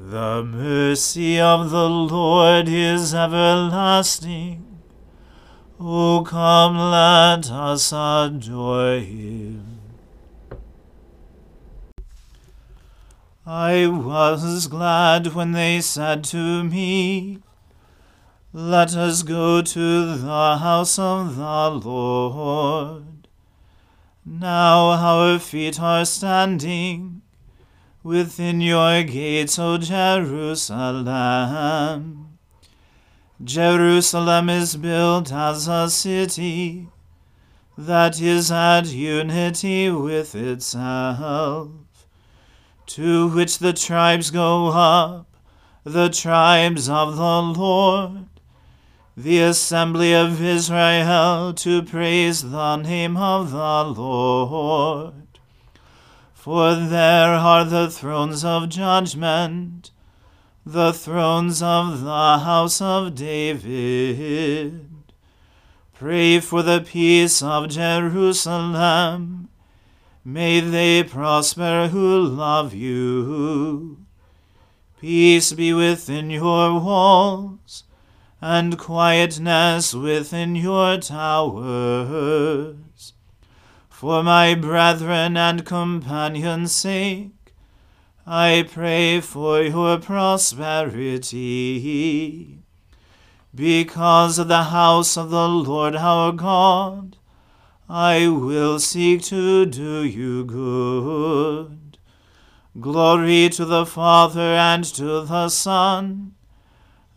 The mercy of the Lord is everlasting. O come, let us adore him. I was glad when they said to me, Let us go to the house of the Lord. Now our feet are standing within your gates, O Jerusalem. Jerusalem is built as a city that is at unity with itself to which the tribes go up, the tribes of the Lord, the assembly of Israel, to praise the name of the Lord. For there are the thrones of judgment, the thrones of the house of David. Pray for the peace of Jerusalem May they prosper who love you. Peace be within your walls, and quietness within your towers. For my brethren and companions' sake, I pray for your prosperity. Because of the house of the Lord our God, I will seek to do you good. Glory to the Father and to the Son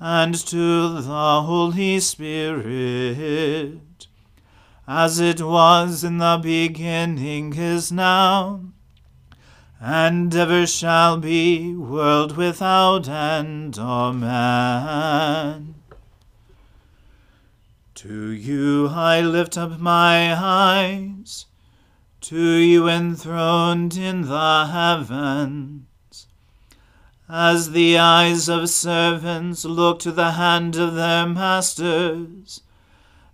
and to the Holy Spirit, as it was in the beginning is now, and ever shall be, world without end. Amen. To you I lift up my eyes, to you enthroned in the heavens. As the eyes of servants look to the hand of their masters,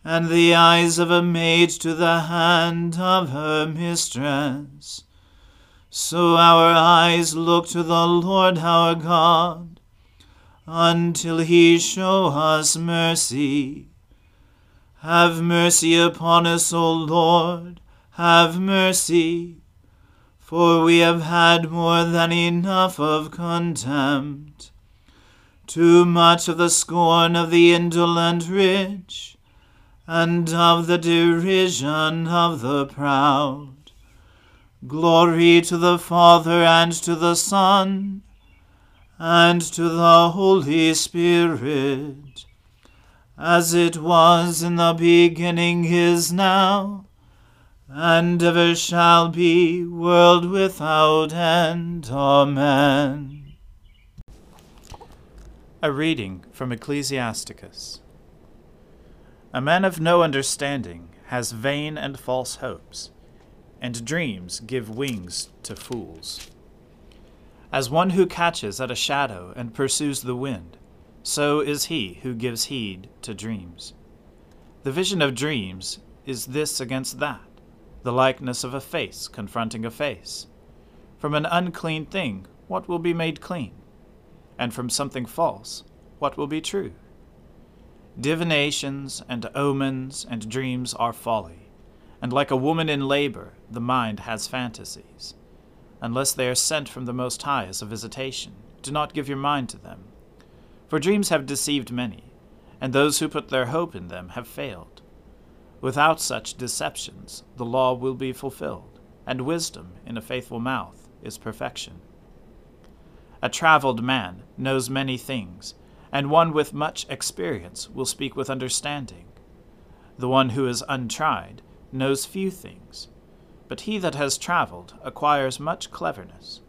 and the eyes of a maid to the hand of her mistress, so our eyes look to the Lord our God, until he show us mercy. Have mercy upon us, O Lord have mercy. For we have had more than enough of contempt, too much of the scorn of the indolent rich, and of the derision of the proud. Glory to the Father and to the Son and to the Holy Spirit, as it was in the beginning is now and ever shall be, world without end. Amen. A reading from Ecclesiasticus. A man of no understanding has vain and false hopes, and dreams give wings to fools. As one who catches at a shadow and pursues the wind, so is he who gives heed to dreams. The vision of dreams is this against that the likeness of a face confronting a face. From an unclean thing, what will be made clean? And from something false, what will be true? Divinations and omens and dreams are folly, and like a woman in labor, the mind has fantasies. Unless they are sent from the Most High as a visitation, do not give your mind to them. For dreams have deceived many, and those who put their hope in them have failed. Without such deceptions, the law will be fulfilled, and wisdom in a faithful mouth is perfection. A traveled man knows many things, and one with much experience will speak with understanding. The one who is untried knows few things, but he that has traveled acquires much cleverness.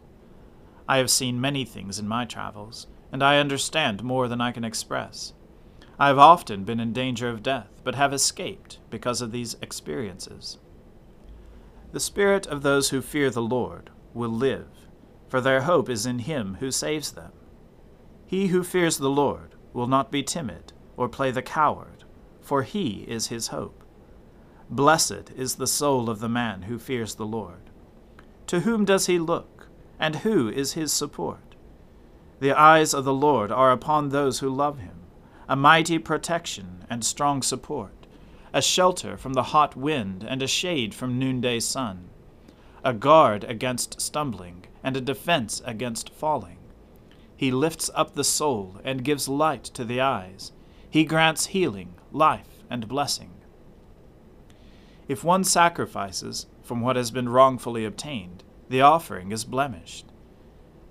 I have seen many things in my travels, and I understand more than I can express. I have often been in danger of death, but have escaped because of these experiences. The spirit of those who fear the Lord will live, for their hope is in him who saves them. He who fears the Lord will not be timid or play the coward, for he is his hope. Blessed is the soul of the man who fears the Lord. To whom does he look, and who is his support? The eyes of the Lord are upon those who love him a mighty protection and strong support, a shelter from the hot wind and a shade from noonday sun, a guard against stumbling and a defense against falling. He lifts up the soul and gives light to the eyes. He grants healing, life, and blessing. If one sacrifices from what has been wrongfully obtained, the offering is blemished.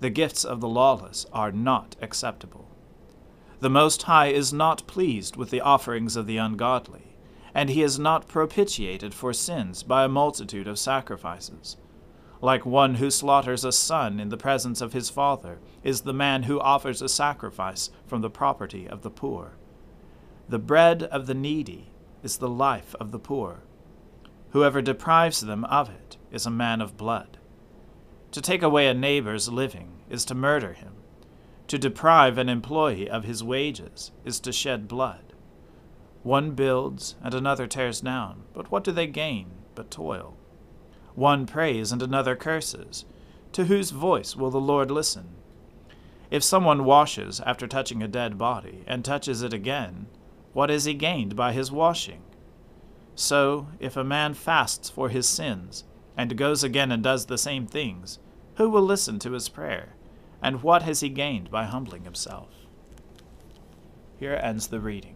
The gifts of the lawless are not acceptable. The Most High is not pleased with the offerings of the ungodly, and he is not propitiated for sins by a multitude of sacrifices. Like one who slaughters a son in the presence of his father is the man who offers a sacrifice from the property of the poor. The bread of the needy is the life of the poor. Whoever deprives them of it is a man of blood. To take away a neighbor's living is to murder him to deprive an employee of his wages is to shed blood. One builds and another tears down, but what do they gain but toil? One prays and another curses. To whose voice will the Lord listen? If someone washes after touching a dead body and touches it again, what has he gained by his washing? So, if a man fasts for his sins and goes again and does the same things, who will listen to his prayer? And what has he gained by humbling himself? Here ends the reading.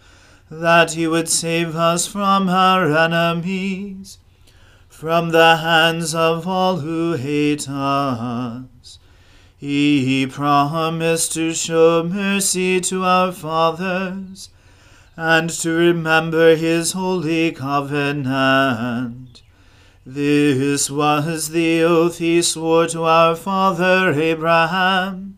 that he would save us from our enemies, from the hands of all who hate us. He promised to show mercy to our fathers and to remember his holy covenant. This was the oath he swore to our father Abraham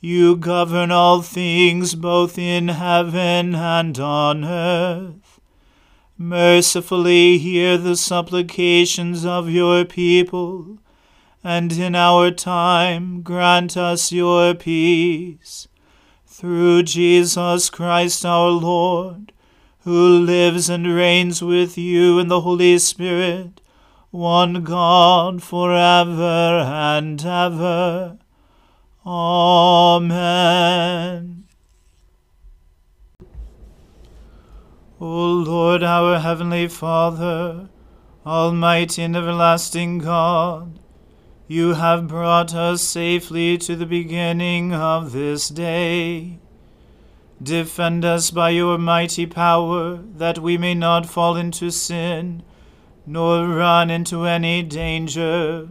you govern all things both in heaven and on earth. Mercifully hear the supplications of your people, and in our time grant us your peace. Through Jesus Christ our Lord, who lives and reigns with you in the Holy Spirit, one God, for ever and ever. Amen. O Lord, our heavenly Father, Almighty and everlasting God, you have brought us safely to the beginning of this day. Defend us by your mighty power, that we may not fall into sin, nor run into any danger,